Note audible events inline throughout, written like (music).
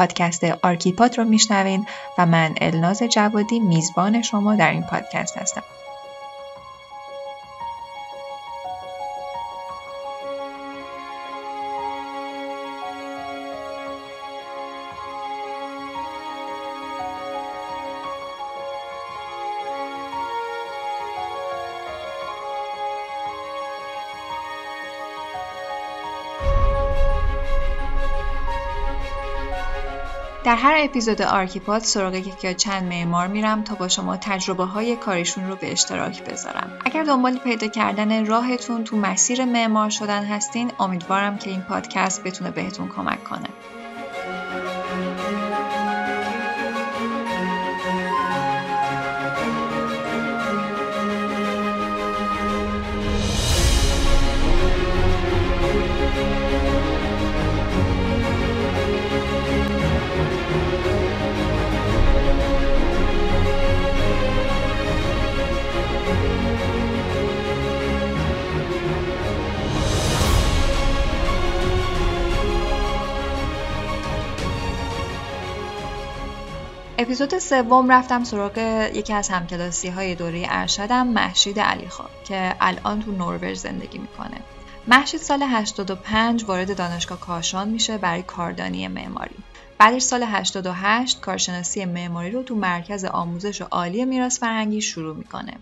پادکست آرکیپات رو میشنوین و من الناز جوادی میزبان شما در این پادکست هستم. هر اپیزود آرکیپاد سراغ یکی یا چند معمار میرم تا با شما تجربه های کاریشون رو به اشتراک بذارم. اگر دنبال پیدا کردن راهتون تو مسیر معمار شدن هستین امیدوارم که این پادکست بتونه بهتون کمک کنه. اپیزود سوم رفتم سراغ یکی از همکلاسی های دوره ارشدم محشید علیخا که الان تو نروژ زندگی می‌کنه. محشید سال 85 وارد دانشگاه کاشان میشه برای کاردانی معماری. بعدش سال 88 کارشناسی معماری رو تو مرکز آموزش عالی میراث فرهنگی شروع می‌کنه.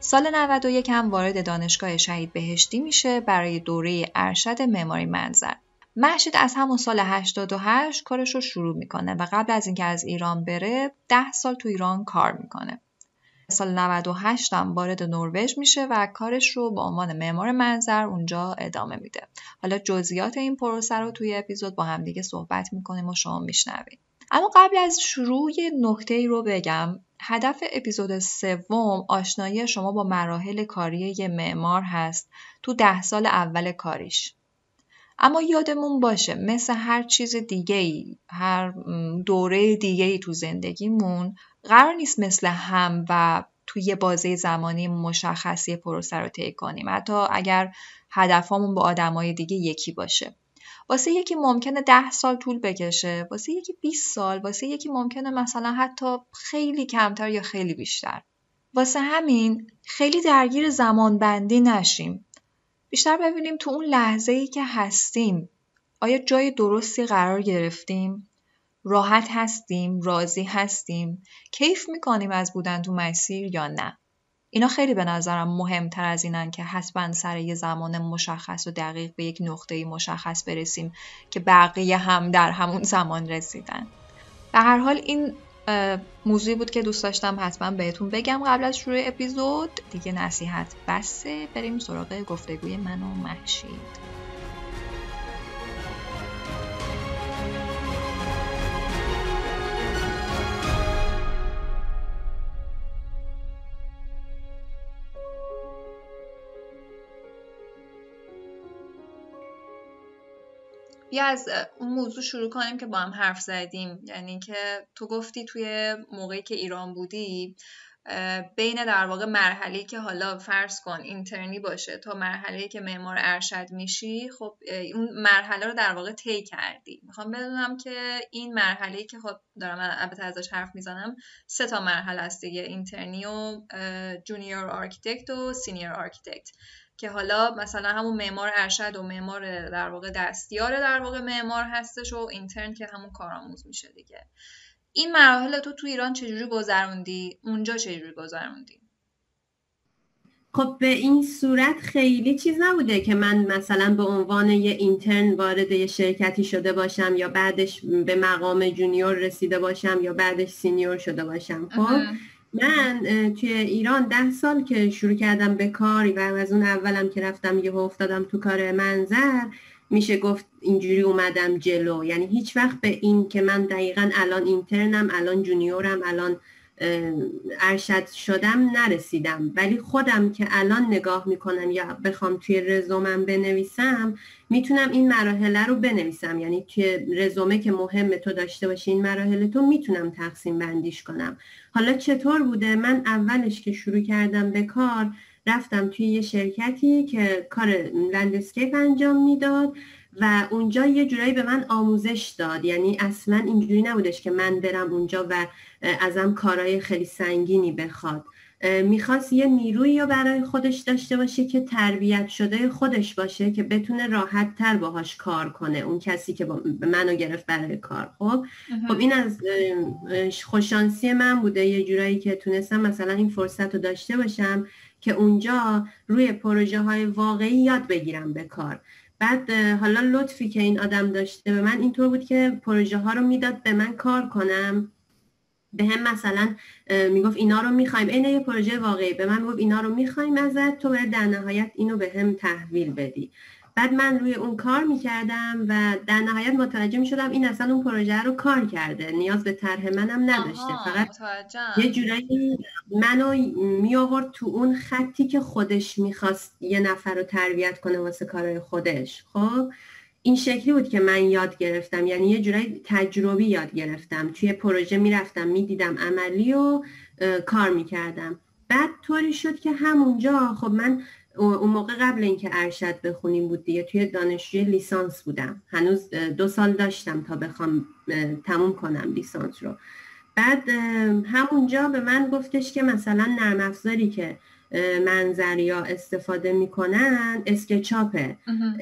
سال 91 هم وارد دانشگاه شهید بهشتی میشه برای دوره ارشد معماری منظر. محشید از همون سال 88 کارش رو شروع می‌کنه و قبل از اینکه از ایران بره 10 سال تو ایران کار می‌کنه. سال 98 هم وارد نروژ میشه و کارش رو به عنوان معمار منظر اونجا ادامه میده. حالا جزئیات این پروسه رو توی اپیزود با هم دیگه صحبت می‌کنیم و شما میشنوید. اما قبل از شروع یه نکته ای رو بگم هدف اپیزود سوم آشنایی شما با مراحل کاری یه معمار هست تو ده سال اول کاریش. اما یادمون باشه مثل هر چیز دیگه ای هر دوره دیگه ای تو زندگیمون قرار نیست مثل هم و توی یه بازه زمانی مشخصی پروسه رو طی کنیم. حتی اگر هدفمون با آدمای دیگه یکی باشه. واسه یکی ممکنه ده سال طول بکشه واسه یکی 20 سال واسه یکی ممکنه مثلا حتی خیلی کمتر یا خیلی بیشتر. واسه همین خیلی درگیر زمان بندی نشیم. بیشتر ببینیم تو اون لحظه ای که هستیم آیا جای درستی قرار گرفتیم؟ راحت هستیم؟ راضی هستیم؟ کیف می‌کنیم از بودن تو مسیر یا نه؟ اینا خیلی به نظرم مهمتر از اینن که حتما سر یه زمان مشخص و دقیق به یک نقطه مشخص برسیم که بقیه هم در همون زمان رسیدن. به هر حال این موضوعی بود که دوست داشتم حتما بهتون بگم قبل از شروع اپیزود. دیگه نصیحت بسه. بریم سراغ گفتگوی من و محشید. بیا از اون موضوع شروع کنیم که با هم حرف زدیم. یعنی که تو گفتی توی موقعی که ایران بودی بین در واقع مرحله که حالا فرض کن intern ی باشه تا مرحله که معمار ارشد میشی خب اون مرحله رو در واقع طی کردی. می‌خوام بدونم که این مرحله که خب دارم البته ازش حرف می‌زنم سه تا مرحله است دیگه intern ی و junior architect و senior architect. که حالا مثلا همون معمار ارشد و معمار در واقع دستیار در واقع معمار هستش و intern که همون کارآموز میشه دیگه. این مراحل تو تو ایران چجوری گذروندی؟ اونجا چجوری گذروندی؟ خب به این صورت خیلی چیز نبوده که من مثلا به عنوان یه intern وارد یه شرکتی شده باشم یا بعدش به مقام junior رسیده باشم یا بعدش senior شده باشم. خب من توی ایران ده سال که شروع کردم به کاری و از اون اولم که رفتم یه افتادم تو کار منظر میشه گفت اینجوری اومدم جلو. یعنی هیچ وقت به این که من دقیقا الان اینترنم الان جونیورم الان ارشد شدم نرسیدم. ولی خودم که الان نگاه می‌کنم یا بخوام توی رزومم بنویسم می‌تونم این مراحله رو بنویسم. یعنی توی رزومه که مهم تو داشته باشی این مراحل تو می‌تونم تقسیم بندیش کنم. حالا چطور بوده؟ من اولش که شروع کردم به کار رفتم توی یه شرکتی که کار لندسکیپ انجام می‌داد. و اونجا یه جورایی به من آموزش داد. یعنی اصلا اینجوری نبودش که من برم اونجا و ازم کارهای خیلی سنگینی بخواد. می‌خواست یه نیروی رو برای خودش داشته باشه که تربیت شده خودش باشه که بتونه راحت تر باهاش کار کنه. اون کسی که منو گرفت برای کار. خب؟ خب این از خوششانسی من بوده. یه جورایی که تونستم مثلا این فرصت رو داشته باشم که اونجا روی پروژه های واقعی یاد بگیرم به کار. بعد حالا لطفی که این آدم داشته به من اینطور بود که پروژه ها رو می‌داد به من کار کنم. به هم مثلا می‌گفت اینا رو می‌خوایم. این یه پروژه واقعی. به من می‌گفت اینا رو می‌خوایم ازت. تو باید در نهایت اینو به هم تحویل بدی. بعد من روی اون کار می‌کردم و در نهایت متوجه می‌شدم این اصلا اون پروژه رو کار کرده. نیاز به طرح منم نداشته. فقط یه جورایی منو می آورد تو اون خطی که خودش می‌خواست یه نفر رو تربیت کنه واسه کارهای خودش. خب این شکلی بود که من یاد گرفتم. یعنی یه جورایی تجربی یاد گرفتم. توی پروژه می‌رفتم می‌دیدم عملی و کار می‌کردم. بعد طوری شد که همونجا خب من اون موقع قبل اینکه ارشد بخونیم بود دیگه توی دانشجوی لیسانس بودم. هنوز دو سال داشتم تا بخوام تموم کنم لیسانس رو. بعد همونجا به من گفتش که مثلا نرم افزاری که منظریا استفاده می‌کنن اسکچاپه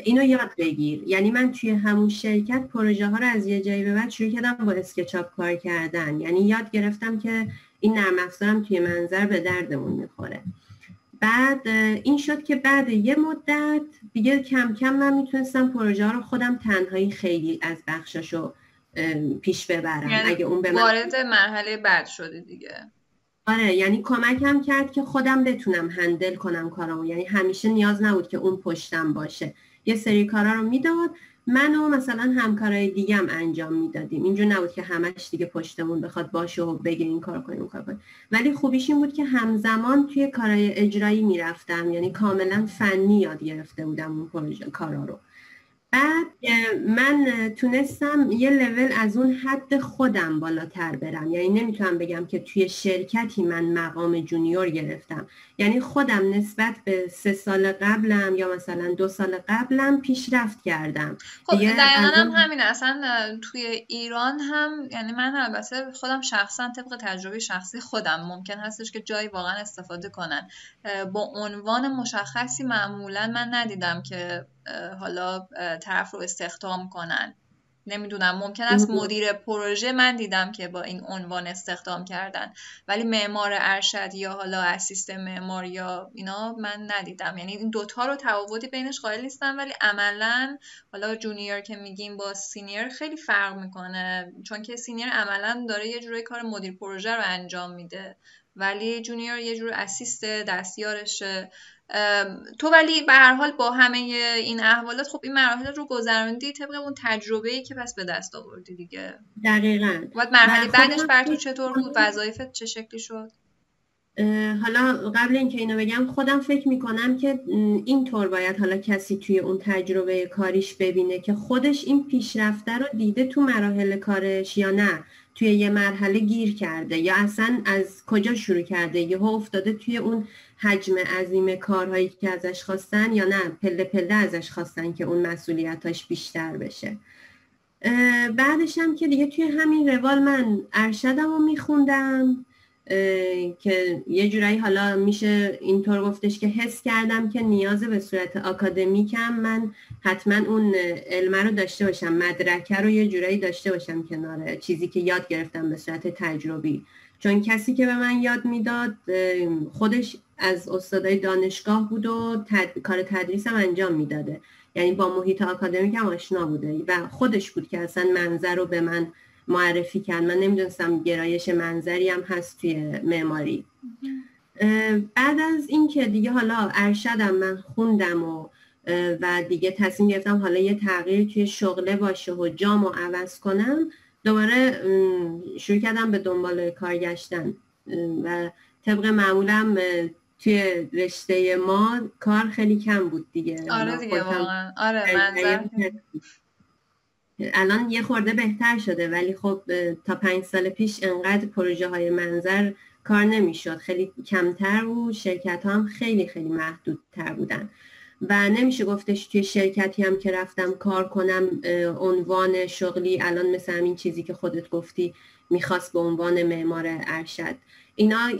اینو یاد بگیر. یعنی من توی همون شرکت پروژه ها رو از یه جایی به بعد شروع کردم با اسکچاپ کار کردن. یعنی یاد گرفتم که این نرم افزارم توی منظر به دردمون می‌خوره. بعد این شد که بعد یه مدت دیگه کم کم من می‌تونستم پروژه ها رو خودم تنهایی خیلی از بخشاشو پیش ببرم. یعنی اگه اون به وارد مرحله بعد شده دیگه. آره یعنی کمکم کرد که خودم بتونم هندل کنم کارامو. یعنی همیشه نیاز نبود که اون پشتم باشه. یه سری کارا رو می‌داد. من و مثلا همکارای دیگه هم انجام می‌دادیم. اینجور نبود که همش دیگه پشتمون بخواد باشه و بگه این کار کنیم کار کنیم ولی خوبیش این بود که همزمان توی کارهای اجرایی می‌رفتم. یعنی کاملا فنی یاد گرفته بودم اون پروژه کارا رو. بعد من تونستم یه لول از اون حد خودم بالاتر برم. یعنی نمی‌تونم بگم که توی شرکتی من مقام جونیور گرفتم. یعنی خودم نسبت به سه سال قبلم یا مثلا دو سال قبلم پیشرفت کردم. خب دقیقا هم همین اصلا توی ایران هم یعنی من البته خودم شخصا طبق تجربه شخصی خودم ممکن هستش که جایی واقعا استفاده کنن. با عنوان مشخصی معمولا من ندیدم که حالا طرف رو استخدام کنن. نمی‌دونم ممکن است مدیر پروژه من دیدم که با این عنوان استخدام کردن. ولی معمار ارشد یا حالا اسیست معمار یا اینا من ندیدم. یعنی این دوتا رو تفاوتی بینش قائل نیستم ولی عملا حالا junior که میگیم با senior خیلی فرق می‌کنه. چون که senior عملا داره یه جوری کار مدیر پروژه رو انجام میده. ولی junior یه جور assist دستیارشه. تو ولی به هر حال با همه این احوالات خب این مراحل رو گذراندی طبق اون تجربه ای که پس به دست آوردی دیگه. دقیقا. بعد مرحله بعدش برا تو چطور بود؟ وظایفت چه شکلی شد؟ حالا قبل اینکه اینو بگم خودم فکر می‌کنم که این طور باید حالا کسی توی اون تجربه کاریش ببینه که خودش این پیشرفته رو دیده تو مراحل کارش یا نه توی یه مرحله گیر کرده یا اصلا از کجا شروع کرده یهو افتاده توی اون حجم عظیم کارهایی که ازش خواستن یا نه پله پله ازش خواستن که اون مسئولیتاش بیشتر بشه. بعدش هم که دیگه توی همین روال من ارشدم رو میخوندم که یه جورایی حالا میشه اینطور گفتش که حس کردم که نیاز به صورت آکادمیکم من حتما اون علمه رو داشته باشم مدرکه رو یه جورایی داشته باشم کنار چیزی که یاد گرفتم به صورت تجربی. چون کسی که به من یاد می‌داد خودش از استادای دانشگاه بود و کار تدریسم انجام می‌داده. یعنی با محیط آکادمیک هم آشنا بوده. و خودش بود که اصلا منظر رو به من معرفی کرد. من نمی‌دونستم گرایش منظری هم هست توی معماری. بعد از اینکه دیگه حالا ارشدم من خوندم و و دیگه تصمیم گرفتم حالا یه تغییر توی شغله باشه و جامو عوض کنم دوباره شروع کردم به دنبال کار گشتن و طبق معمولم توی رشته ما کار خیلی کم بود دیگه. آره دیگه واقعا. آره منظر الان یه خورده بهتر شده ولی خب تا پنج سال پیش انقدر پروژه های منظر کار نمی‌شد. خیلی کمتر بود شرکت هم خیلی خیلی محدودتر بودن. و نمیشه گفتش توی شرکتی هم که رفتم کار کنم عنوان شغلی. الان مثل همین چیزی که خودت گفتی می‌خواست به عنوان معمار ارشد. اینا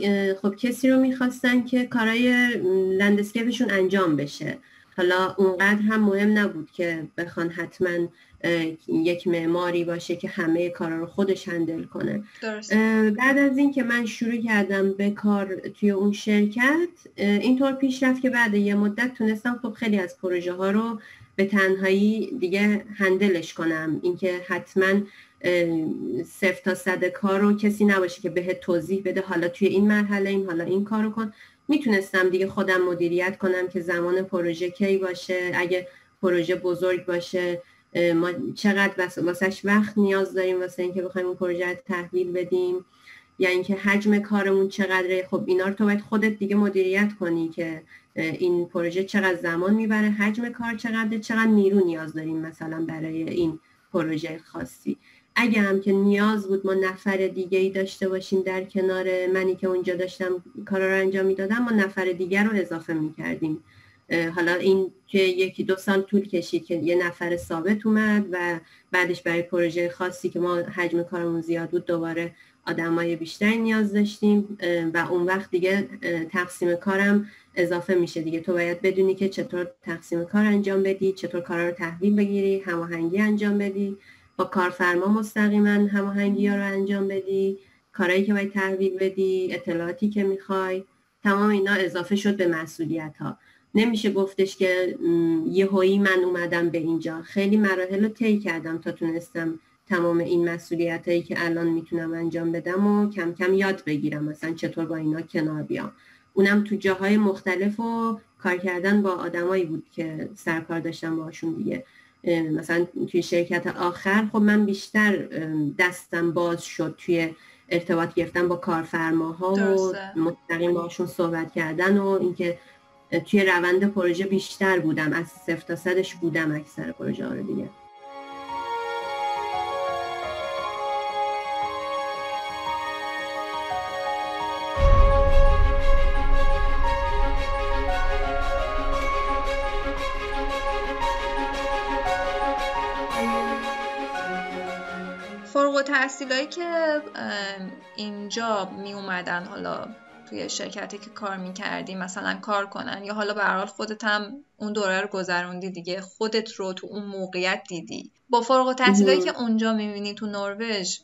خب کسی رو می‌خواستن که کارهای لندسکیپشون انجام بشه. حالا اونقدر هم مهم نبود که بخوان حتما یک معماری باشه که همه کارا رو خودش هندل کنه. بعد از اینکه من شروع کردم به کار توی اون شرکت اینطور پیش رفت که بعد یه مدت تونستم خب خیلی از پروژه ها رو به تنهایی دیگه هندلش کنم. اینکه حتما صفر تا صد کار رو کسی نباشه که بهت توضیح بده حالا توی این مرحله این حالا این کارو کن. می‌تونستم دیگه خودم مدیریت کنم که زمان پروژه کی باشه اگه پروژه بزرگ باشه ما چقدر واسهش وقت نیاز داریم واسه اینکه بخوایم اون پروژه تحویل بدیم؟ یا اینکه حجم کارمون چقدره؟ خب اینا رو تو باید خودت دیگه مدیریت کنی که این پروژه چقدر زمان می‌بره حجم کار چقدر چقدر نیرو نیاز داریم مثلا برای این پروژه خاصی. اگه هم که نیاز بود ما نفر دیگه ای داشته باشیم در کنار منی که اونجا داشتم کارا رو انجام می‌دادم ما نفر دیگر رو اضافه می‌کردیم. حالا این که یکی دو سال طول کشید که یه نفر ثابت اومد و بعدش برای پروژه خاصی که ما حجم کارمون زیاد بود دوباره آدمای بیشتری نیاز داشتیم و اون وقت دیگه تقسیم کارم اضافه میشه دیگه. تو باید بدونی که چطور تقسیم کار انجام بدی چطور کارا رو تحویل بگیری هماهنگی انجام بدی. با کارفرما مستقیما هماهنگی ها رو انجام بدی کارهایی که باید تحویل بدی اطلاعاتی که می‌خوای تمام اینا اضافه شد به مسئولیت ها نمیشه گفتش که هایی من اومدم به اینجا. خیلی مراحل رو طی کردم تا تونستم تمام این مسئولیت هایی که الان می‌تونم انجام بدم و کم کم یاد بگیرم. مثلا چطور با اینا کنار بیام. اونم تو جاهای مختلف و کار کردن با آدمایی بود که سرکار داشتم باشون دیگه. مثلا توی شرکت آخر خب من بیشتر دستم باز شد توی ارتباط گرفتن با کارفرماها و مستقیم باشون صحبت کردن و اینکه توی روند پروژه بیشتر بودم از صفر تا صدش بودم اکثر پروژه ها رو دیگه. تحصیلایی که اینجا می اومدن حالا توی شرکتی که کار می‌کردی مثلا کار کنن یا حالا به حال خودت هم اون دوره رو گذروندی دیگه خودت رو تو اون موقعیت دیدی. با فارغ التحصیلایی که اونجا می‌بینی تو نروژ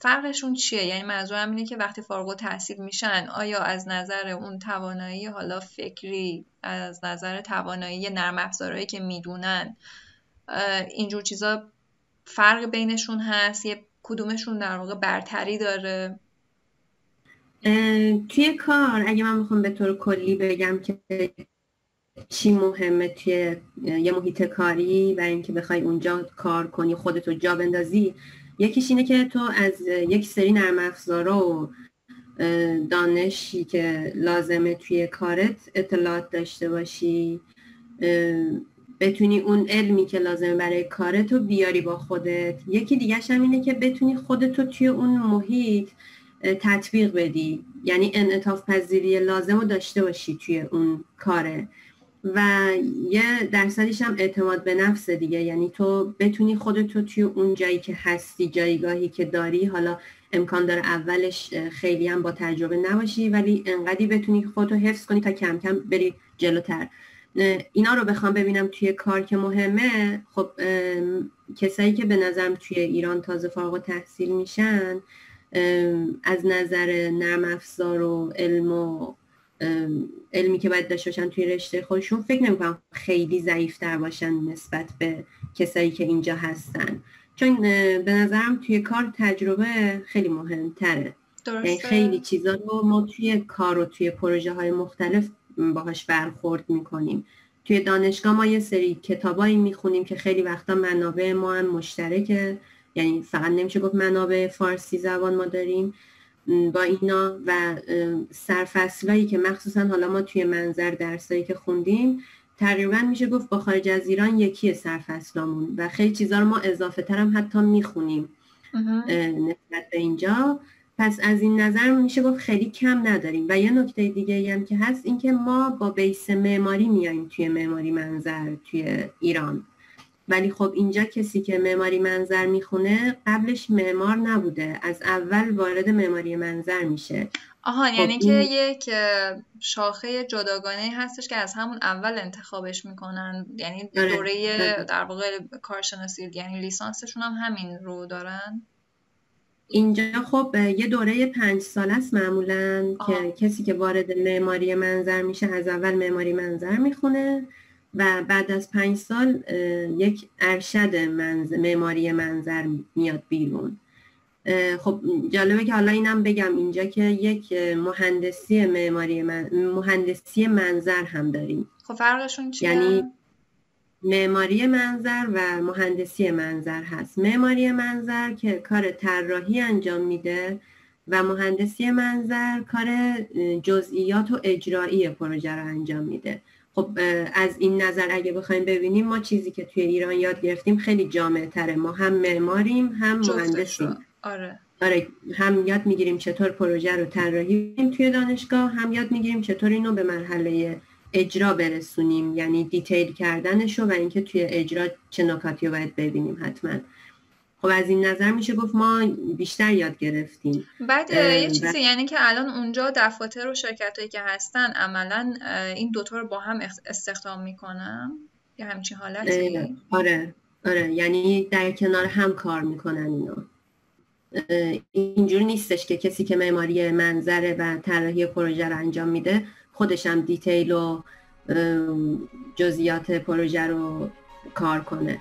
فرقشون چیه؟ یعنی منظورم اینه که وقتی فارغ تحصیل میشن آیا از نظر اون توانایی حالا فکری از نظر توانایی نرم افزارهایی که می‌دونن اینجور چیزا فرق بینشون هست؟ یه کدومشون در واقع برتری داره؟ توی کار اگه من بخوام به طور کلی بگم که چی مهمه توی یه محیط کاری و اینکه بخوای اونجا کار کنی خودتو جا بندازی یکیش اینه که تو از یک سری نرم افزارا و دانشی که لازمه توی کارت اطلاعات داشته باشی بتونی اون علمی که لازمه برای کارت بیاری با خودت. یکی دیگه هم اینه که بتونی خودتو توی اون محیط تطبیق بدی. یعنی انعطاف پذیری لازم رو داشته باشی توی اون کاره. و یه درصدیش هم اعتماد به نفس دیگه. یعنی تو بتونی خودتو توی اون جایی که هستی جایگاهی که داری. حالا امکان داره اولش خیلی هم با تجربه نباشی ولی انقدی بتونی خودتو حفظ کنی تا کم کم بری جلوتر. اینا رو بخوام ببینم توی کار که مهمه. خب کسایی که به نظرم توی ایران تازه فارغ تحصیل میشن از نظر نرم افزار و علم و علمی که باید داشته باشن توی رشته خودشون فکر نمی‌کنم خیلی ضعیفتر باشن نسبت به کسایی که اینجا هستن. چون به نظرم توی کار تجربه خیلی مهمتره. یعنی خیلی چیزا رو ما توی کار و توی پروژه های مختلف باهاش برخورد می‌کنیم. توی دانشگاه ما یه سری کتابایی می‌خونیم که خیلی وقتا منابع ما هم مشترکه. یعنی فقط نمیشه گفت منابع فارسی زبان ما داریم. با اینا و سرفصلایی که مخصوصا حالا ما توی منظر درسایی که خوندیم تقریبا میشه گفت با خارج از ایران یکی سرفصلامون و خیلی چیزا رو ما اضافه ترم حتی می‌خونیم. نسبت به اینجا. پس از این نظر میشه گفت خیلی کم نداریم. و یه نکته دیگه ای هم که هست اینکه ما با بیس معماری میایم توی معماری منظر توی ایران. ولی خب اینجا کسی که معماری منظر می‌خونه قبلش معمار نبوده. از اول وارد معماری منظر میشه. آها خب یعنی که یک شاخه جداگانه هستش که از همون اول انتخابش می‌کنن. یعنی آره، دوره آره. در واقع کارشناسی یعنی لیسانسشون هم همین رو دارن. اینجا خب یه دوره پنج سال است معمولا که کسی که وارد معماری منظر میشه از اول معماری منظر می‌خونه و بعد از پنج سال یک ارشد معماری منظر میاد بیرون. خب جالبه که حالا اینم بگم اینجا که یک مهندسی معماری من... مهندسی منظر هم داریم. خب فرقشون چیه؟ یعنی معماری منظر و مهندسی منظر هست. معماری منظر که کار طراحی انجام میده و مهندسی منظر کار جزئیات و اجرایی پروژه رو انجام میده. خب از این نظر اگه بخوایم ببینیم ما چیزی که توی ایران یاد گرفتیم خیلی جامعه تره ما هم معماریم هم مهندسیم. آره. آره هم یاد می‌گیریم چطور پروژه رو طراحی توی دانشگاه هم یاد می‌گیریم چطور اینو به مرحله اجرا برسونیم یعنی دیتیل کردنشو و اینکه توی اجرا چه نکاتی رو باید ببینیم حتما. خب از این نظر میشه گفت ما بیشتر یاد گرفتیم. بعد یه چیزی یعنی که الان اونجا دفاتر و شرکت هایی که هستن عملا این دوتا رو با هم استخدام می‌کنن؟ یا همچین حالتی؟ آره آره. یعنی در کنار هم کار می‌کنن اینا. اینجور نیستش که کسی که معماری منظره و طراحی پروژه رو انجام میده خودش هم دیتیل و جزئیات پروژه رو کار کنه.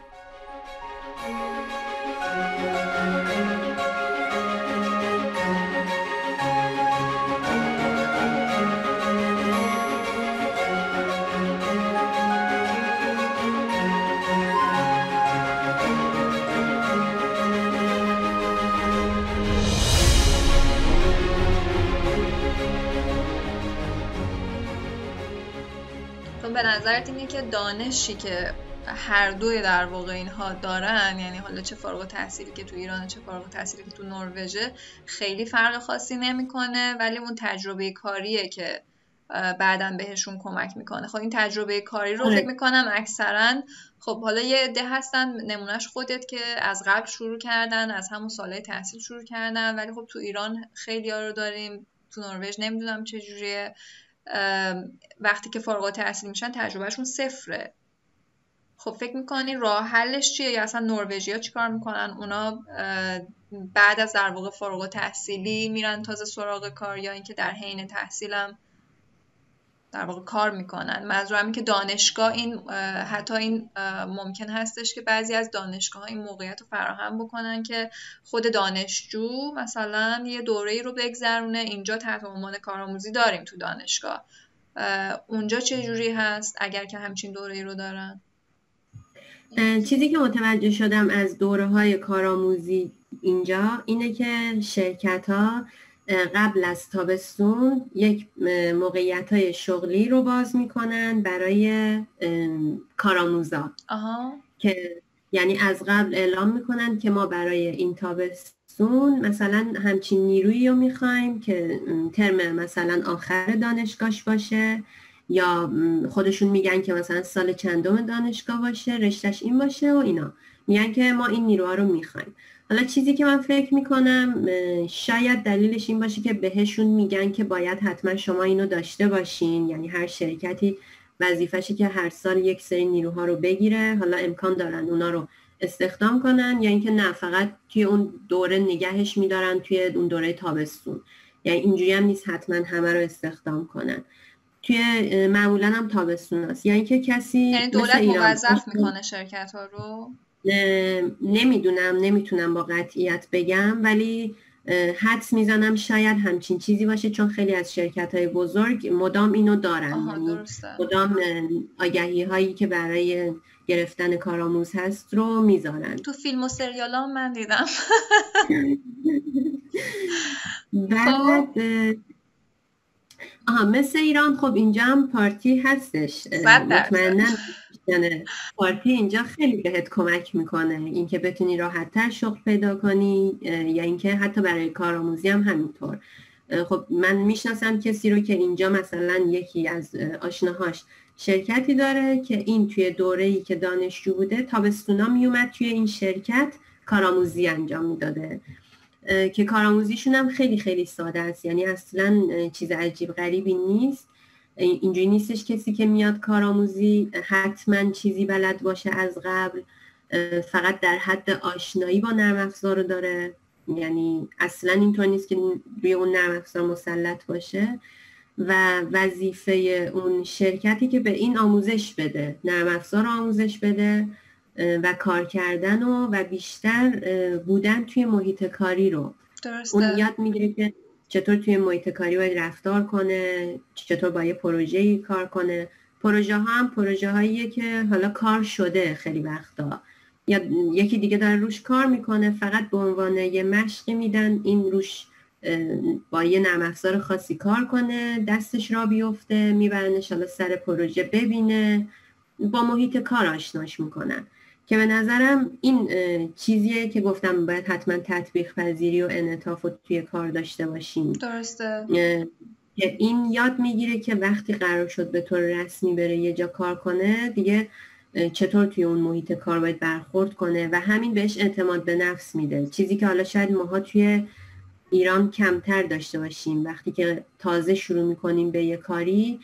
نظرت اینه که دانشی که هر دوی در واقع اینها دارن یعنی حالا چه فارغ تحصیلی که تو ایران چه فارغ تحصیلی که تو نروژ خیلی فرق خاصی نمی‌کنه ولی اون تجربه کاریه که بعدا بهشون کمک می‌کنه خب این تجربه کاری رو آره. فکر می‌کنم اکثرا خب حالا یه ده هستن نمونهش خودت که از قبل شروع کردن از همون ساله تحصیل شروع کردن ولی خب تو ایران خیلی ها رو داریم تو نروژ نمی‌دونم چجوریه وقتی که فارغ التحصیل میشن تجربهشون صفره. خب فکر می‌کنی راه حلش چیه؟ یا اصلا نروژیا چیکار می‌کنن؟ اونا بعد از در واقع فارغ تحصیلی میرن تازه سراغ کار یا اینکه در حین تحصیلم در واقع کار می‌کنن. منظورم که دانشگاه این حتی این ممکن هستش که بعضی از دانشگاه ها این موقعیت رو فراهم بکنن که خود دانشجو مثلا یه دوره رو بگذرونه. اینجا تحت عنوان کارآموزی داریم تو دانشگاه. اونجا چه جوری هست؟ اگر که همچین دوره رو دارن. چیزی که متوجه شدم از دوره های کارآموزی اینجا اینه که شرکت ها قبل از تابستون یک موقعیت های شغلی رو باز می‌کنن برای کارآموزا. که یعنی از قبل اعلام می‌کنن که ما برای این تابستون مثلا همچین نیرویی رو می‌خوایم که ترم مثلا آخر دانشگاهش باشه یا خودشون میگن که مثلا سال چندم دانشگاه باشه رشتش این باشه و اینا. میگن که ما این نیروها رو می‌خوایم. حالا چیزی که من فکر می‌کنم شاید دلیلش این باشه که بهشون میگن که باید حتما شما اینو داشته باشین. یعنی هر شرکتی وظیفشه که هر سال یک سری نیروها رو بگیره حالا امکان دارن اونا رو استخدام کنن یا اینکه نه فقط توی اون دوره نگهش میدارن توی اون دوره تابستون. یعنی اینجوری هم نیست حتما همه رو استخدام کنن. توی معمولا هم تابستون هست. یعنی که کسی یعنی دولت موظف می‌کنه شرکت ها رو؟ نمی‌دونم نمی‌تونم با قطعیت بگم ولی حدس می‌زنم شاید همچین چیزی باشه چون خیلی از شرکت های بزرگ مدام اینو دارن. یعنی مدام آگهی هایی که برای گرفتن کارآموز هست رو می‌ذارن. تو فیلم و سریال هم من دیدم. (laughs) بعد آها مثل ایران خب اینجا هم پارتی هستش. مطمئنا اپلیکیشن پارتی اینجا خیلی بهت کمک می‌کنه. اینکه بتونی راحتتر شغل پیدا کنی یا اینکه حتی برای کارآموزی هم همینطور. خب من می‌شناسم کسی رو که اینجا مثلا یکی از آشناهاش شرکتی داره که این توی دوره ای که دانشجو بوده تابستونا میومد توی این شرکت کارآموزی انجام می‌داده. که کارآموزیشون هم خیلی خیلی ساده است. یعنی اصلا چیز عجیب غریبی نیست. اینجوری نیستش کسی که میاد کارآموزی حتما چیزی بلد باشه از قبل فقط در حد آشنایی با نرم افزار رو داره یعنی اصلا اینطور نیست که روی اون نرم افزار مسلط باشه و وظیفه اون شرکتی که به این آموزش بده نرم افزار آموزش بده و کار کردن و, و بیشتر بودن توی محیط کاری رو درسته. اون یاد می‌گیره که چطور توی محیط کاری باید رفتار کنه چطور با یه پروژه کار کنه. پروژه ها هم پروژه هاییه که حالا کار شده خیلی وقتا. یا یکی دیگه داره روش کار می‌کنه فقط به عنوان یه مشقی میدن این روش با یه نرم افزار خاصی کار کنه دستش را بیفته میبرنش حالا سر پروژه ببینه با محیط کار آشناش می‌کنن. که به نظرم این چیزیه که گفتم باید حتما تطبیق پذیری و انعطاف و توی کار داشته باشیم. درسته. که این یاد می‌گیره که وقتی قرار شد به طور رسمی بره یه جا کار کنه دیگه چطور توی اون محیط کار باید برخورد کنه و همین بهش اعتماد به نفس میده. چیزی که حالا شاید ماها توی ایران کمتر داشته باشیم. وقتی که تازه شروع می‌کنیم به یه کاری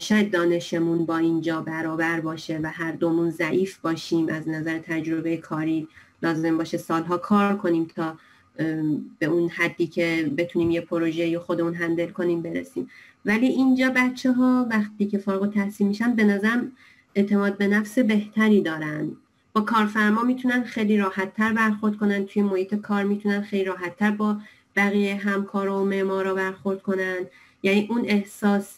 شاید دانشمون با اینجا برابر باشه و هر دومون ضعیف باشیم از نظر تجربه کاری لازم باشه سالها کار کنیم تا به اون حدی که بتونیم یه پروژه خودمون هندل کنیم برسیم. ولی اینجا بچه ها وقتی که فارغ تحصیل میشن به نظرم اعتماد به نفس بهتری دارن. با کارفرما می‌تونن خیلی راحتتر برخورد کنن توی محیط کار می‌تونن خیلی راحتتر با بقیه همکار و معمارا برخورد کنن. یعنی اون احساس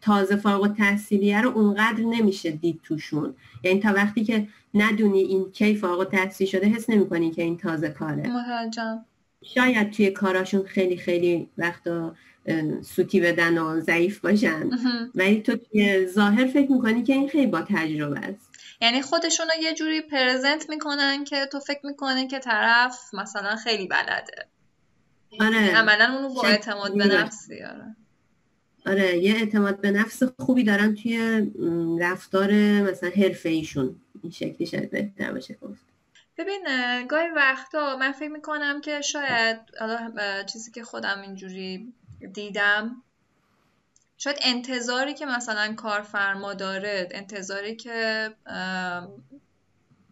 تازه فارغ و تحصیلیه رو اونقدر نمیشه دید توشون. یعنی تا وقتی که ندونی این کی فارغ و تحصیل شده حس نمی‌کنی که این تازه کاره. متوجهم شاید توی کاراشون خیلی خیلی وقتا سوتی بدن و ضعیف باشن. ولی تو توی ظاهر فکر می‌کنی که این خیلی با تجربه است. یعنی خودشون رو یه جوری پرزنت می‌کنن که تو فکر می‌کنی که طرف مثلا خیلی بلده. آره. عملا اونو با اعتماد به نفس آره. آره یه اعتماد به نفس خوبی دارن توی رفتار مثلا حرفه ایشون. این شکلی شاید بهتر باشه گفت. ببین گاهی وقتا من فکر می‌کنم که شاید چیزی که خودم اینجوری دیدم شاید انتظاری که مثلا کارفرما داره انتظاری که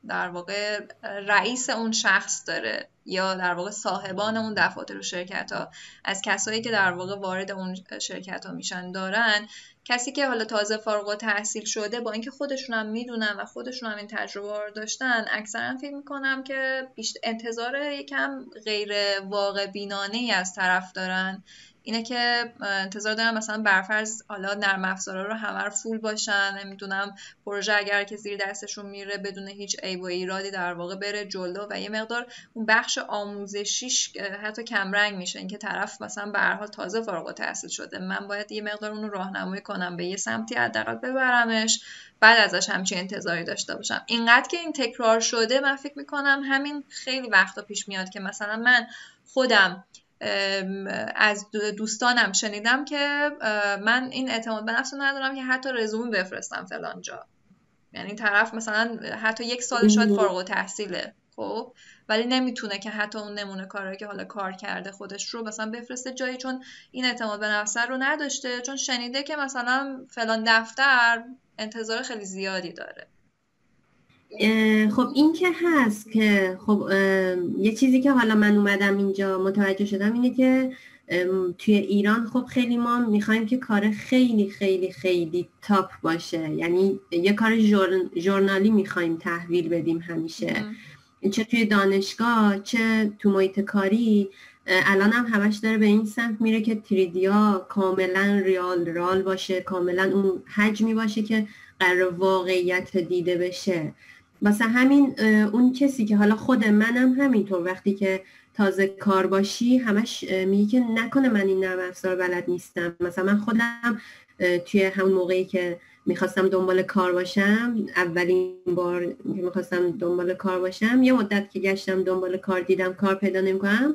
در واقع رئیس اون شخص داره یا در واقع صاحبان اون دفاتر و شرکت ها از کسایی که در واقع وارد اون شرکت ها میشن دارن کسی که حالا تازه فارغ و تحصیل شده با اینکه خودشون هم می‌دونن و خودشون هم این تجربه رو داشتن اکثرا فکر می‌کنم که انتظار یکم غیر واقع بینانه ای از طرف دارن. اینه که انتظار دارم مثلا برفرض حالا نرم افزارا رو همه رو فول باشن. نمی‌دونم پروژه اگر که زیر دستشون میره بدون هیچ عیب و ایرادی در واقع بره جلو و یه مقدار اون بخش آموزشیش حتی کمرنگ میشه. اینکه طرف مثلا به هر حال تازه فارغ التحصیل شده. من باید یه مقدار اون رو راهنمایی کنم به یه سمتی حداقل ببرمش بعد ازش همچین انتظاری داشته باشم. اینقدر که این تکرار شده من فکر می‌کنم همین خیلی وقتا پیش میاد که مثلا من خودم از دوستانم شنیدم که من این اعتماد به نفس ندارم که حتی رزومه بفرستم فلان جا. یعنی طرف مثلا حتی یک سال شاید فارغ و تحصیله خب؟ ولی نمی‌تونه که حتی اون نمونه کاری که حالا کار کرده خودش رو مثلا بفرسته جایی چون این اعتماد به نفس رو نداشته چون شنیده که مثلا فلان دفتر انتظار خیلی زیادی داره. خب این که هست که خب یه چیزی که حالا من اومدم اینجا متوجه شدم اینه که توی ایران خب خیلی ما می‌خوایم که کار خیلی خیلی خیلی تاپ باشه. یعنی یه کار ژورنالی می‌خوایم تحویل بدیم همیشه. چه توی دانشگاه چه تو محیط کاری. الان هم همش داره به این سمت میره که تریدیا کاملا ریال رال باشه. کاملا اون حجمی باشه که قرار واقعیت دیده بشه. واسه همین اون کسی که حالا خود منم همینطور وقتی که تازه کار باشی همش میگه که نکنه من این نرم افزار بلد نیستم. مثلا من خودم توی همون موقعی که می‌خواستم دنبال کار باشم اولین بار که می‌خواستم دنبال کار باشم یه مدت که گشتم دنبال کار دیدم کار پیدا نمی‌کنم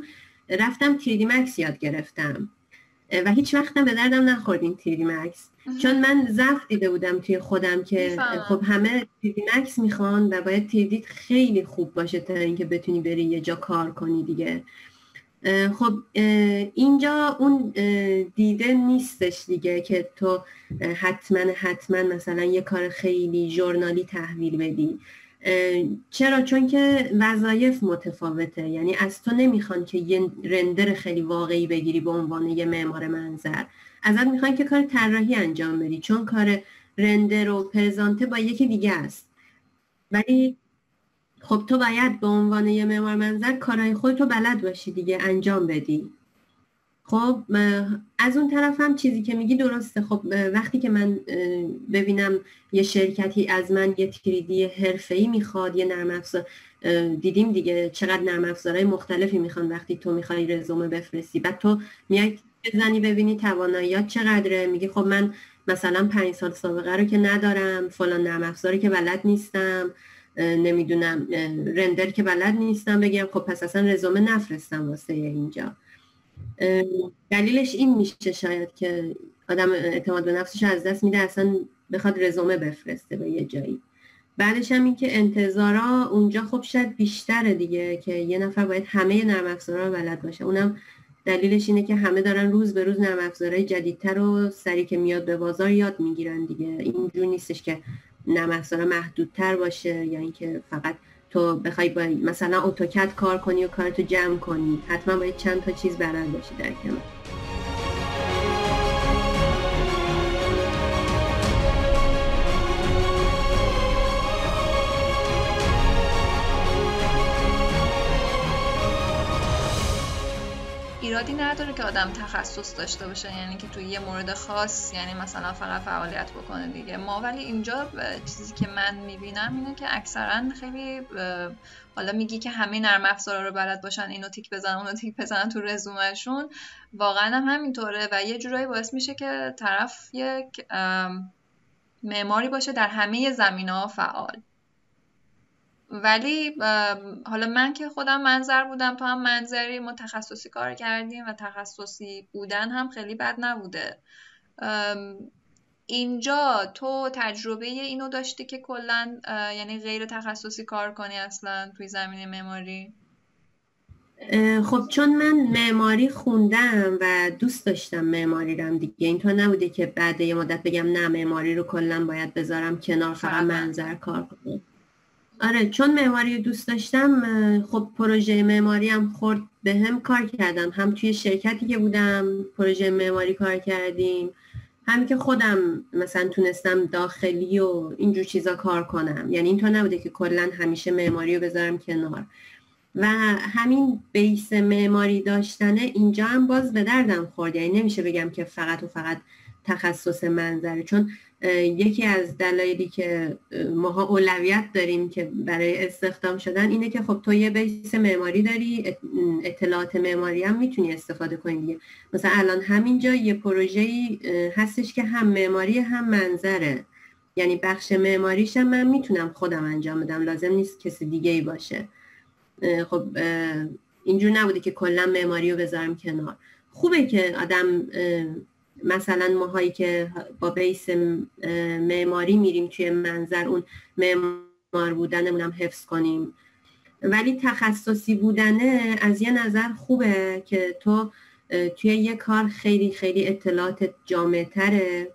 رفتم تیری مکس یاد گرفتم. و هیچ وقتم به دردم نخورد این تیری مکس چون من ضعف دیده بودم توی خودم که خب همه تیری مکس می‌خوان و باید تیریت خیلی خوب باشه تا اینکه بتونی بری یه جا کار کنی دیگه. خب اینجا اون دیده نیستش دیگه که تو حتما حتما مثلا یه کار خیلی ژورنالی تحویل بدی. چرا؟ چون که وظایف متفاوته. یعنی از تو نمی‌خوان که یه رندر خیلی واقعی بگیری به عنوان یه معمار منظر. ازت می‌خوان که کار طراحی انجام بدی چون کار رندر و پرزانته با یکی دیگه است. ولی خب تو باید به عنوان یه معمار منظر کارهای خودتو بلد باشی دیگه انجام بدی. خب از اون طرف هم چیزی که میگی درسته. خب وقتی که من ببینم یه شرکتی از من یه تریدی حرفه‌ای می‌خواد یه نرم افزار دیدیم دیگه چقدر نرم افزارهای مختلفی می‌خوان وقتی تو می‌خوای رزومه بفرستی. بعد تو میای بزنی ببینی تواناییات چقدره. میگی خب من مثلا پنج سال سابقه رو که ندارم فلان نرم افزاری که بلد نیستم نمی‌دونم رندر که بلد نیستم بگم خب پس اصلا رزومه نفرستم واسه اینجا. دلیلش این میشه شاید که آدم اعتماد به نفسش از دست میده اصلا بخواد رزومه بفرسته به یه جایی. بعدش هم این که انتظارا اونجا خب شاید بیشتره دیگه که یه نفر باید همه نرم افزارا رو بلد باشه. اونم دلیلش اینه که همه دارن روز به روز نرم افزارهای جدیدتر و سری که میاد به بازار یاد می‌گیرن دیگه. اینجور نیستش که نرم افزار محدودتر باشه یا اینکه فقط تو بخوای با مثلا اتوکد کار کنی و کارتو جمع کنی حتما باید چند تا چیز بلد باشی در کنار. ایرادی نداره که آدم تخصص داشته باشه یعنی که توی یه مورد خاص یعنی مثلا فقط فعالیت بکنه دیگه. ما ولی اینجا چیزی که من می‌بینم اینه که اکثرا خیلی حالا میگی که همه نرم افزارا رو بلد باشن اینو تیک بزنن اونو تیک بزنن تو رزومهشون. واقعا هم همینطوره و یه جورایی باعث میشه که طرف یک معماری باشه در همه زمینه ها فعال. ولی حالا من که خودم منظر بودم تو هم منظری ما تخصصی کار کردیم و تخصصی بودن هم خیلی بد نبوده. اینجا تو تجربه اینو داشتی که کلا یعنی غیر تخصصی کار کنی اصلا توی زمینه معماری؟ خب چون من معماری خوندم و دوست داشتم معماری رم دیگه. اینطور نبوده که بعد یه مدت بگم نه معماری رو کلا باید بذارم کنار فقط منظر کار کنم. آره چون معماری دوست داشتم خب پروژه معماری هم خورد به هم کار کردم. هم توی شرکتی که بودم پروژه معماری کار کردیم هم که خودم مثلا تونستم داخلی و اینجور چیزا کار کنم. یعنی اینطور نبوده که کلا همیشه معماری رو بذارم کنار. و همین بیس معماری داشتنه اینجا هم باز به دردم خورد. یعنی نمیشه بگم که فقط و فقط تخصص منظره. چون یکی از دلایلی که ماها اولویت داریم که برای استخدام شدن اینه که خب تو یه بیس معماری داری اطلاعات معماری هم می‌تونی استفاده کنی دیگه. مثلا الان همینجا یه پروژه هستش که هم معماری هم منظره. یعنی بخش معماریش هم من می‌تونم خودم انجام بدم. لازم نیست کسی دیگه ای باشه خب اینجور نبوده که کلا معماری رو بذارم کنار. خوبه که آدم مثلا ماهایی که با بیس معماری میریم توی منظر اون معمار بودنمون هم حفظ کنیم. ولی تخصصی بودنه از یه نظر خوبه که تو توی یه کار خیلی خیلی اطلاعات جامع تره.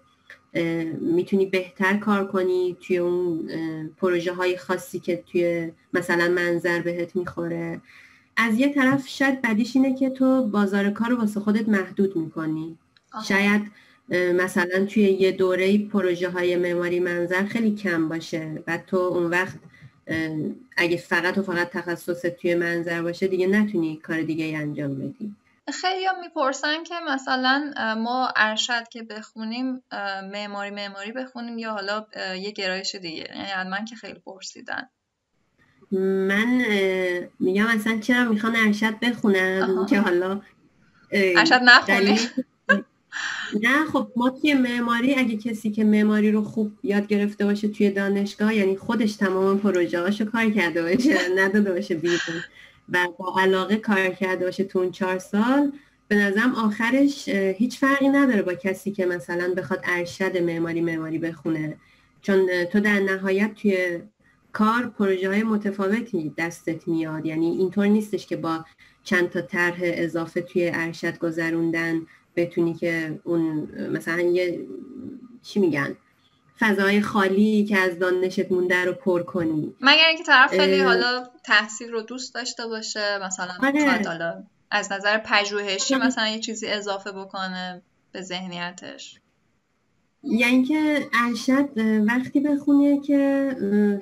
می‌تونی بهتر کار کنی توی اون پروژه های خاصی که توی مثلا منظر بهت می‌خوره. از یه طرف شاید بدیش اینه که تو بازار کار رو واسه خودت محدود می‌کنی. شاید مثلا توی یه دوره پروژه های معماری منظر خیلی کم باشه و تو اون وقت اگه فقط و فقط تخصص توی منظر باشه دیگه نتونی کار دیگه انجام بدی. خیلی هم می‌پرسن که مثلا ما ارشد که بخونیم معماری معماری بخونیم یا حالا یه گرایش دیگه؟ یعنی من که خیلی پرسیدن. من میگم اصلا چرا می‌خوان ارشد بخونم که حالا ارشد نخونیم نه خب ما توی معماری اگه کسی که معماری رو خوب یاد گرفته باشه توی دانشگاه یعنی خودش تمام پروژه هاشو کار کرده باشه نداده باشه بیرون و با علاقه کار کرده باشه تو اون چهار سال به نظرم آخرش هیچ فرقی نداره با کسی که مثلا بخواد ارشد معماری معماری بخونه. چون تو در نهایت توی کار پروژه های متفاوتی دستت میاد. یعنی اینطور نیستش که با چند تا طرح اضافه توی ارشد گذروندن بتونی که اون مثلا یه چی میگن؟ فضای خالی که از دانشت مونده رو پر کنی. مگر اینکه طرف خیلی حالا تحصیل رو دوست داشته باشه مثلا آره. حالا از نظر پژوهشی مثلا یه چیزی اضافه بکنه به ذهنیتش. یعنی که ارشد وقتی بخونه که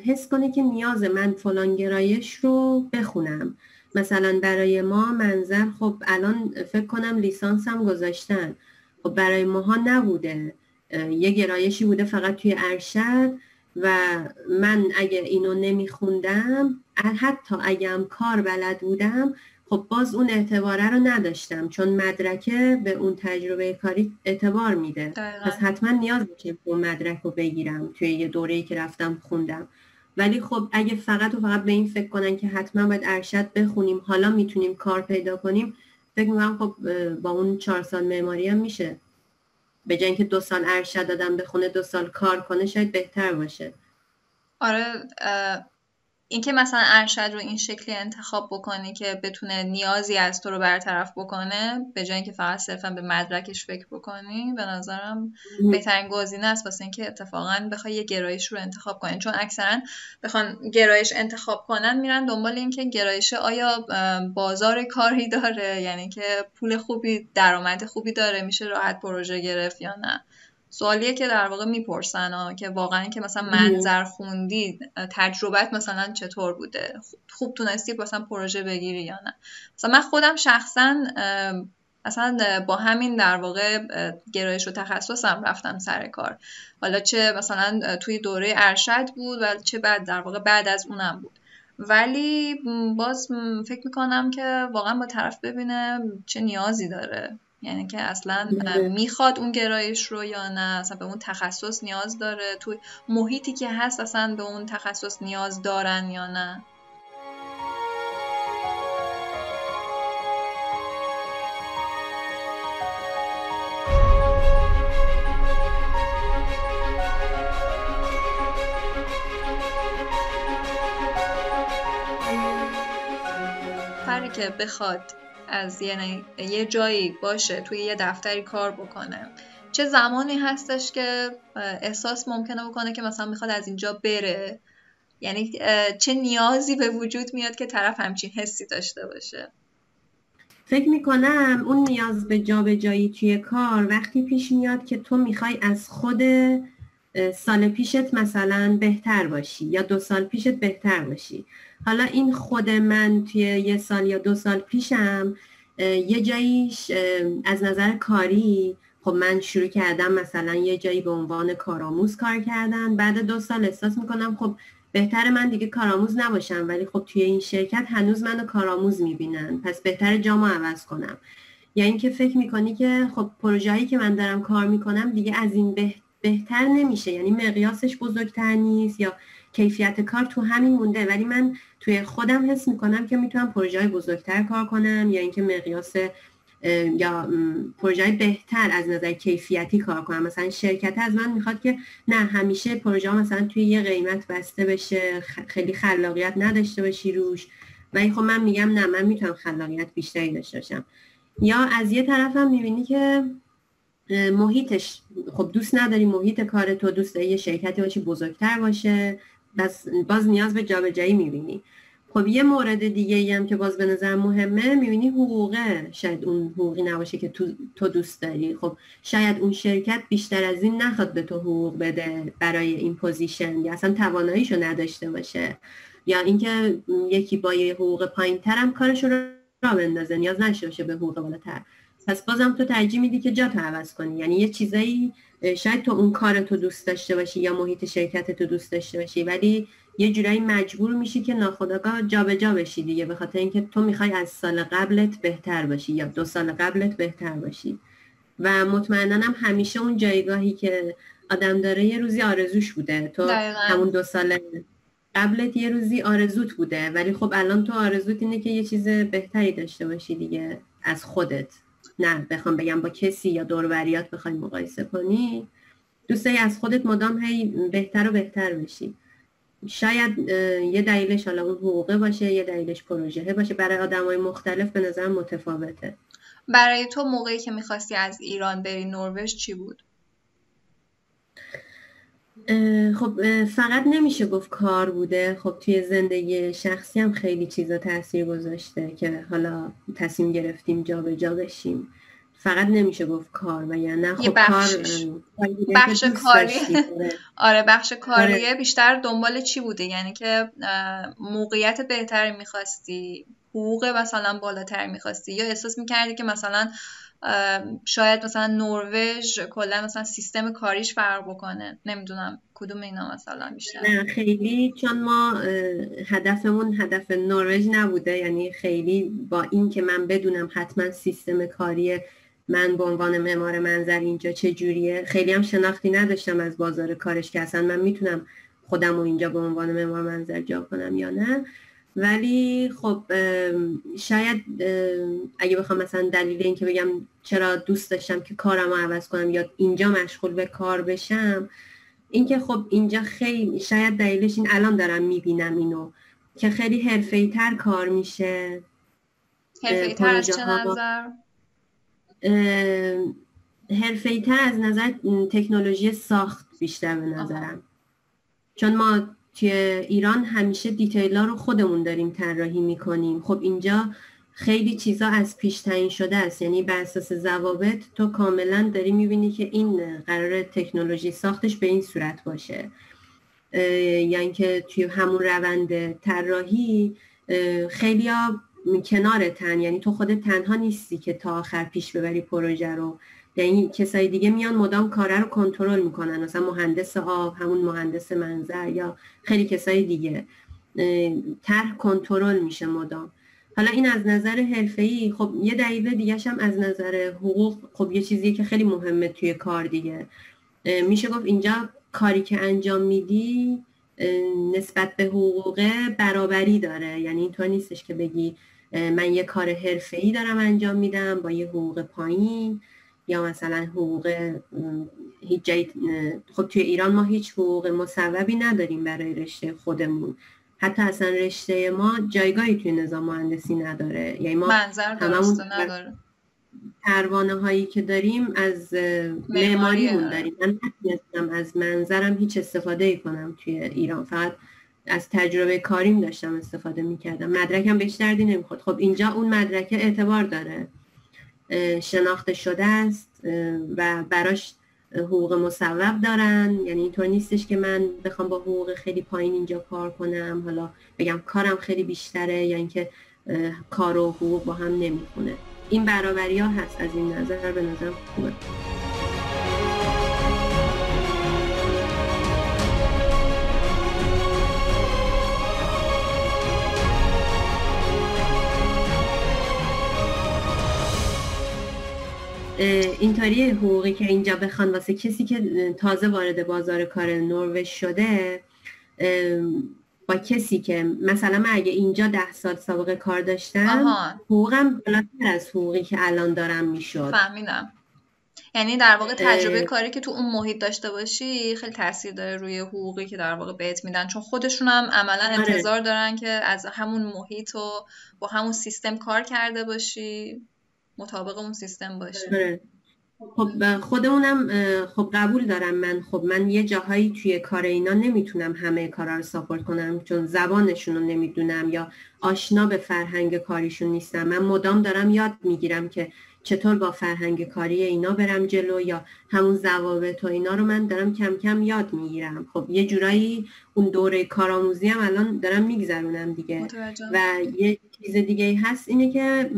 حس کنه که نیاز من فلان گرایش رو بخونم. مثلا برای ما منظر خب الان فکر کنم لیسانس هم گذاشتن. خب برای ماها نبوده. یه گرایشی بوده فقط توی ارشد و من اگه اینو نمیخوندم حتی اگه هم کار بلد بودم خب باز اون اعتباره رو نداشتم. چون مدرکه به اون تجربه کاری اعتبار میده. پس حتما نیاز که اون مدرک رو بگیرم توی یه دوره‌ای که رفتم خوندم. ولی خب اگه فقط و فقط به این فکر کنن که حتما باید ارشد بخونیم حالا می‌تونیم کار پیدا کنیم فکر می‌کنم خب با اون چهار سال معماری هم میشه. به جای اینکه دو سال ارشد دادم بخونه دو سال کار کنه شاید بهتر باشه. آره اینکه مثلا ارشد رو این شکلی انتخاب بکنی که بتونه نیازی از تو رو برطرف بکنه به جای اینکه فقط صرفا به مدرکش فکر بکنی به نظرم بهترین گزینه است واسه اینکه اتفاقا بخوای یه گرایش رو انتخاب کنی. چون اکثرا بخوان گرایش انتخاب کنن میرن دنبال اینکه گرایش آیا بازار کاری داره یعنی که پول خوبی درآمد خوبی داره میشه راحت پروژه گرفت یا نه. سوالیه که در واقع می‌پرسن که واقعا که مثلا منظر خوندی تجربت مثلا چطور بوده؟ خوب تونستی مثلا پروژه بگیری یا نه؟ مثلا من خودم شخصا اصلا با همین در واقع گرایش و تخصصم رفتم سر کار. حالا چه مثلا توی دوره ارشد بود و چه بعد در واقع بعد از اونم بود. ولی باز فکر می‌کنم که واقعا با طرف ببینه چه نیازی داره. یعنی که اصلا می‌خواد اون گرایش رو یا نه؟ اصلا به اون تخصص نیاز داره؟ توی محیطی که هست اصلا به اون تخصص نیاز دارن یا نه؟ که بخواد از یعنی یه جایی باشه توی یه دفتری کار بکنه. چه زمانی هستش که احساس ممکنه بکنه که مثلا می‌خواد از اینجا بره. یعنی چه نیازی به وجود میاد که طرف همچین حسی داشته باشه؟ فکر می‌کنم اون نیاز به جایی توی کار وقتی پیش میاد که تو می‌خوای از خود سال پیشت مثلا بهتر باشی یا دو سال پیشت بهتر باشی. حالا این خود من توی یه سال یا دو سال پیشم یه جاییش از نظر کاری خب من شروع کردم مثلا یه جایی به عنوان کارآموز کار کردن. بعد دو سال احساس می‌کنم خب بهتر من دیگه کارآموز نباشم ولی خب توی این شرکت هنوز منو کارآموز می‌بینن. پس بهتر جامو عوض کنم. یا یعنی اینکه فکر می‌کنی که خب پروژه‌ای که من دارم کار می‌کنم دیگه از این بهتر نمیشه. یعنی مقیاسش بزرگتر نیست یا کیفیت کار تو همین مونده. ولی من توی خودم حس می‌کنم که می‌تونم پروژه بزرگتر کار کنم یا اینکه مقیاس یا پروژه بهتر از نظر کیفیتی کار کنم. مثلا شرکت از من می‌خواد که نه همیشه پروژه مثلا توی یه قیمت بسته بشه خیلی خلاقیت نداشته باشی روش. ولی خب من میگم نه من می‌تونم خلاقیت بیشتری داشته باشم. یا از یه طرفم می‌بینی که محیطش خب دوست نداری محیط کار تو دوست داری یه شرکتی باشی بزرگتر باشه. بس باز نیاز به جابجایی می‌بینی. خب یه مورد دیگه ای هم که باز به نظر مهمه می‌بینی حقوقه. شاید اون حقوقی نباشه که تو, تو دوست داری. خب شاید اون شرکت بیشتر از این نخواد به تو حقوق بده برای این position یا اصلا تواناییشو نداشته باشه. یا اینکه یکی با یه حقوق پایین ترم کارش رو راه بندازه. نیاز نداشته باشه به حقوق بالاتر. پس بازم تو ترجیح میدی که جا تو عوض کنی. یعنی یه چیزایی شاید تو اون کار تو دوست داشته باشی یا محیط شرکت تو دوست داشته باشی ولی یه جورایی مجبور میشی که ناخداگاه جابجا بشی دیگه به خاطر اینکه تو می‌خوای از سال قبلت بهتر باشی یا دو سال قبلت بهتر باشی. و مطمئنا هم همیشه اون جایگاهی که آدم داره یه روزی آرزوش بوده. تو همون دو سال قبلت یه روزی آرزوت بوده ولی خب الان تو آرزوت اینه که یه چیز بهتری داشته باشی دیگه از خودت. نه بخوام بگم با کسی یا دوروریات بخوای مقایسه کنی. دوست از خودت مدام هی بهتر و بهتر بشی شاید یه دلیلش حالا اون حقوقه باشه یه دلیلش پروژه باشه. برای آدم های مختلف به نظر متفاوته. برای تو موقعی که می‌خواستی از ایران بری نروژ چی بود؟ خب فقط نمیشه گفت کار بوده. خب توی زندگی شخصی هم خیلی چیزا تاثیر گذاشته که حالا تصمیم گرفتیم جا به جا بشیم. فقط نمیشه گفت کار و یا نه. خب بخش بخش کاری. (laughs) آره. بخش کاریه آره. بیشتر دنبال چی بوده؟ یعنی که موقعیت بهتری می‌خواستی؟ حقوق مثلا بالاتر می‌خواستی؟ یا احساس می‌کردی که مثلا شاید مثلا نروژ کلا مثلا سیستم کاریش فرق بکنه. نمی‌دونم کدوم اینا مثلا بیشتر. نه خیلی چون ما هدفمون هدف نروژ نبوده. یعنی خیلی با این که من بدونم حتما سیستم کاری من به عنوان معمار منظر اینجا چه جوریه خیلی هم شناختی نداشتم از بازار کارش که اصلا من می‌تونم خودم رو اینجا به عنوان معمار منظر جا کنم یا نه. ولی خب شاید اگه بخوام مثلا دلیل این که بگم چرا دوست داشتم که کارم رو عوض کنم یا اینجا مشغول به کار بشم اینکه خب اینجا خیلی شاید دلیلش این الان دارم می‌بینم اینو که خیلی حرفه‌ای تر کار میشه حرفه‌ای تر از چه نظر؟ حرفه‌ای تر از نظر تکنولوژی ساخت بیشتر به نظرم چون ما توی ایران همیشه دیتیلا رو خودمون داریم طراحی می‌کنیم. خب اینجا خیلی چیزا از پیش تعیین شده است. یعنی بر اساس ضوابط تو کاملا داری می‌بینی که این قرار تکنولوژی ساختش به این صورت باشه. یعنی که توی همون روند طراحی خیلی ها کنارتن یعنی تو خودت تنها نیستی که تا آخر پیش ببری پروژه رو. یعنی کسای دیگه میان مدام کاره رو کنترل می‌کنن. مثلا مهندس آب همون مهندس منظر یا خیلی کسای دیگه. طرح کنترل میشه مدام. حالا این از نظر حرفه‌ای خب یه دلیل دیگه هم از نظر حقوق خب یه چیزی که خیلی مهمه توی کار دیگه. میشه گفت اینجا کاری که انجام میدی نسبت به حقوق برابری داره. یعنی اینطور نیستش که بگی من یه کار حرفه‌ای دارم انجام میدم با یه حقوق پایین. یا مثلا حقوق هیچ جای خب توی ایران ما هیچ حقوق مصوبی نداریم برای رشته خودمون. حتی اصلا رشته ما جایگاهی توی نظام مهندسی نداره. یعنی ما هممون نداره. پروانه هایی که داریم از معماریمون داریم. من نتونستم از منظرم هیچ استفاده ای کنم توی ایران. فقط از تجربه کاریم داشتم استفاده می‌کردم. مدرکم بهش دردی نمی‌خورد خب اینجا اون مدرک اعتبار داره. شناخته شده است و براش حقوق مصوب دارن. یعنی اینطور نیستش که من بخوام با حقوق خیلی پایین اینجا کار کنم حالا بگم کارم خیلی بیشتره یا اینکه کار و حقوق با هم نمی‌خونه. این برابری ها هست از این نظر به نظر خوبه. اینطوری حقوقی که اینجا بخوان واسه کسی که تازه وارد بازار کار نروژ شده با کسی که مثلا من اگه اینجا ده سال سابقه کار داشتم حقوقم بالاتر از حقوقی که الان دارم می‌شد. فهمیدم. یعنی در واقع تجربه کاری که تو اون محیط داشته باشی خیلی تاثیر داره روی حقوقی که در واقع بهت میدن. چون خودشون هم عملا آره. انتظار دارن که از همون محیط و با همون سیستم کار کرده باشی. مطابق اون سیستم باشه. آره. خب خودمونم خب قبول دارم من. خب من یه جاهایی توی کار اینا نمی‌تونم همه کارا رو ساپورت کنم چون زبانشون رو نمی‌دونم یا آشنا به فرهنگ کاریشون نیستم. من مدام دارم یاد می‌گیرم که چطور با فرهنگ کاری اینا برم جلو یا همون ضوابط و اینا رو من دارم کم کم یاد می‌گیرم. خب یه جورایی اون دوره کارآموزی هم الان دارم میگذرونم دیگه. و یه چیز دیگه هست اینه که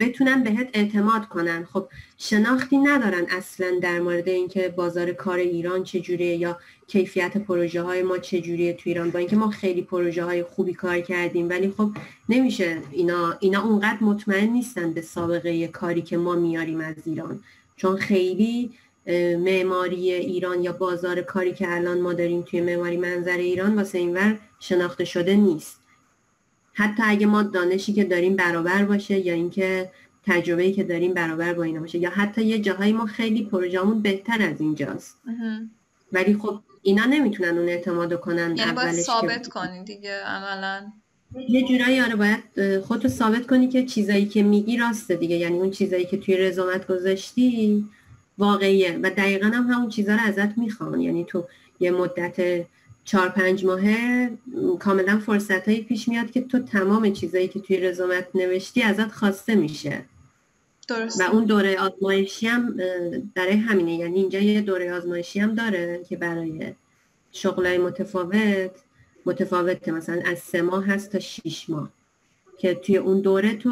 بتونن بهت اعتماد کنن. خب شناختی ندارن اصلا در مورد اینکه بازار کار ایران چجوریه یا کیفیت پروژه های ما چجوریه تو ایران. با اینکه ما خیلی پروژه های خوبی کار کردیم ولی خب نمیشه اینا اینا اونقدر مطمئن نیستن به سابقه کاری که ما میاریم از ایران. چون خیلی معماری ایران یا بازار کاری که الان ما داریم توی معماری منظر ایران واسه اینور شناخته شده نیست. حتی اگه ما دانشی که داریم برابر باشه یا اینکه تجربه‌ای که داریم برابر با اینا باشه یا حتی یه جاهایی ما خیلی پروژه‌مون بهتر از اینجاست. ولی خب اینا نمی‌تونن اون اعتماد کنن یعنی باید ثابت کنی دیگه عملا. یه جورایی آره باید خودتو ثابت کنی که چیزایی که میگی راسته دیگه. یعنی اون چیزایی که توی رزومت گذاشتی واقعیه و دقیقا هم همون چیزها رو ازت می‌خوان. یعنی تو یه مدت چهار پنج ماهه کاملا فرصت هایی پیش میاد که تو تمام چیزایی که توی رزومت نوشتی ازت خواسته میشه. درست. و اون دوره آزمایشی هم برای همینه. یعنی اینجا یه دوره آزمایشی هم داره که برای شغلای متفاوت متفاوته. مثلا از سه ماه هست تا شیش ماه. که توی اون دوره تو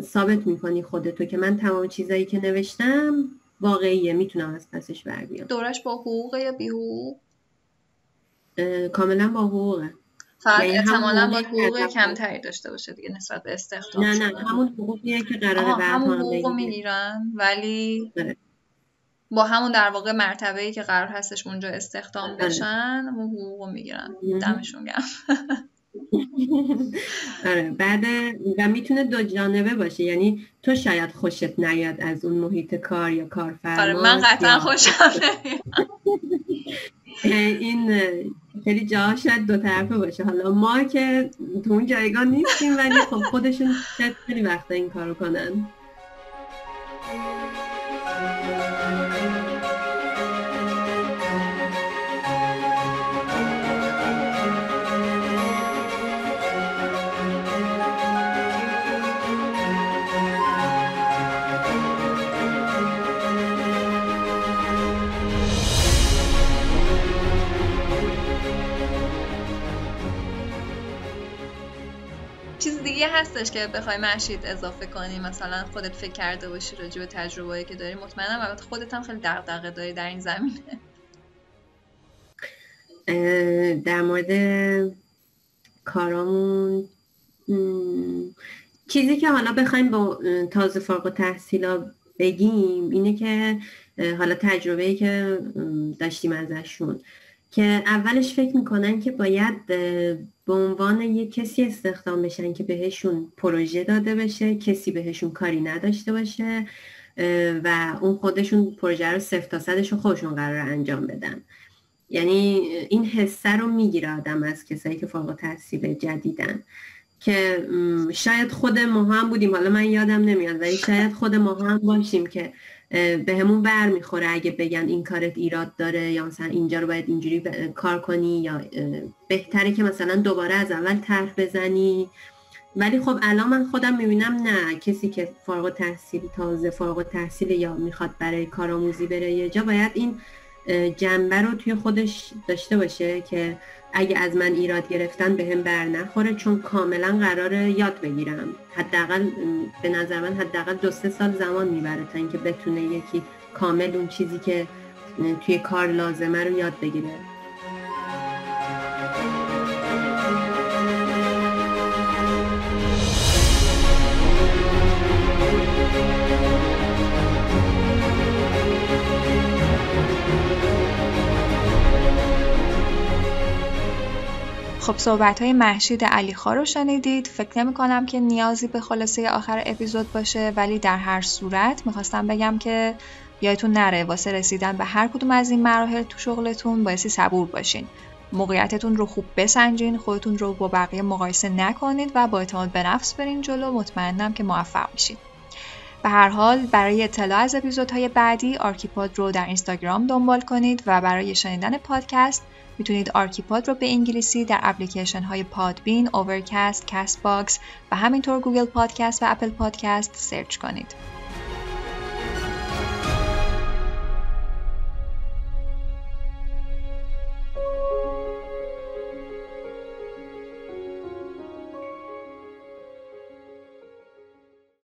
ثابت می‌کنی خودتو که من تمام چیزایی که نوشتم واقعیه. می‌تونم از پسش بر بیام دورش با حقوق یا بی حقوق کاملا با حقوقه. فقط یعنی احتمالا با حقوق کمتری داشته باشه دیگه نسبت به استخدام نه نه همون حقوقیه که قراره بعد همون حقوق می‌گیرن ولی بله. با همون در واقع مرتبه ای که قرار هستش اونجا استخدام بله. بشن همون حقوق می‌گیرن. دمشون گرم. (laughs) آره بعد و می‌تونه دو جانبه باشه. یعنی تو شاید خوشت نیاد از اون محیط کار یا کارفرما آره من قطعا خوشم (laughs) این خیلی جا شاید دو طرفه باشه. حالا ما که تو اون جایگاه نیستیم ولی خب خودشون شاید خیلی وقتا این کارو کنن. هستش که بخوای مشید اضافه کنی مثلا خودت فکر کرده باشی راجع به تجربه‌ای که داری مطمئنم البته خودت هم خیلی دغدغه داری در این زمینه. در مورد کارامون چیزی که حالا بخوایم با تازه فارغ و تحصیلا بگیم اینه که حالا تجربه‌ای که داشتیم ازشون. که اولش فکر می‌کنن که باید به عنوان یک کسی استخدام بشن که بهشون پروژه داده بشه کسی بهشون کاری نداشته باشه و اون خودشون پروژه رو صفر تا صدش رو خودشون قرار انجام بدن. یعنی این حسه رو می‌گیره آدم از کسایی که فوق تحصیل جدیدن. که شاید خود ما هم بودیم. حالا من یادم نمیاد ولی شاید خود ما هم باشیم که به همون بر می‌خوره اگه بگن این کارت ایراد داره یا مثلا اینجا رو باید اینجوری کار کنی یا بهتره که مثلا دوباره از اول طرح بزنی. ولی خب الان من خودم می‌بینم نه کسی که فارغ تحصیل تازه فارغ تحصیل یا می‌خواد برای کارآموزی بره یه جا باید این جنبه رو توی خودش داشته باشه که اگه از من ایراد گرفتن به هم بر نخوره چون کاملا قراره یاد بگیرم. حداقل به نظر من حداقل دو سه سال زمان می‌بره تا اینکه بتونه یکی کامل اون چیزی که توی کار لازمه رو یاد بگیره. خب صحبت های محشید علیخا رو شنیدید. فکر نمی کنم که نیازی به خلاصه آخر اپیزود باشه ولی در هر صورت می‌خواستم بگم که یادتون نره واسه رسیدن به هر کدوم از این مراحل تو شغلتون بایستی صبور باشین. موقعیتتون رو خوب بسنجین خودتون رو با بقیه مقایسه نکنید و با اعتماد به نفس برین جلو. مطمئنم که موفق میشید به هر حال برای اطلاع از اپیزودهای بعدی آرکیپاد رو در اینستاگرام دنبال کنید و برای شنیدن پادکست می‌تونید آرکیپاد رو به انگلیسی در اپلیکیشن های Podbean، Overcast، CastBox و همینطور Google Podcast و Apple Podcast search کنید.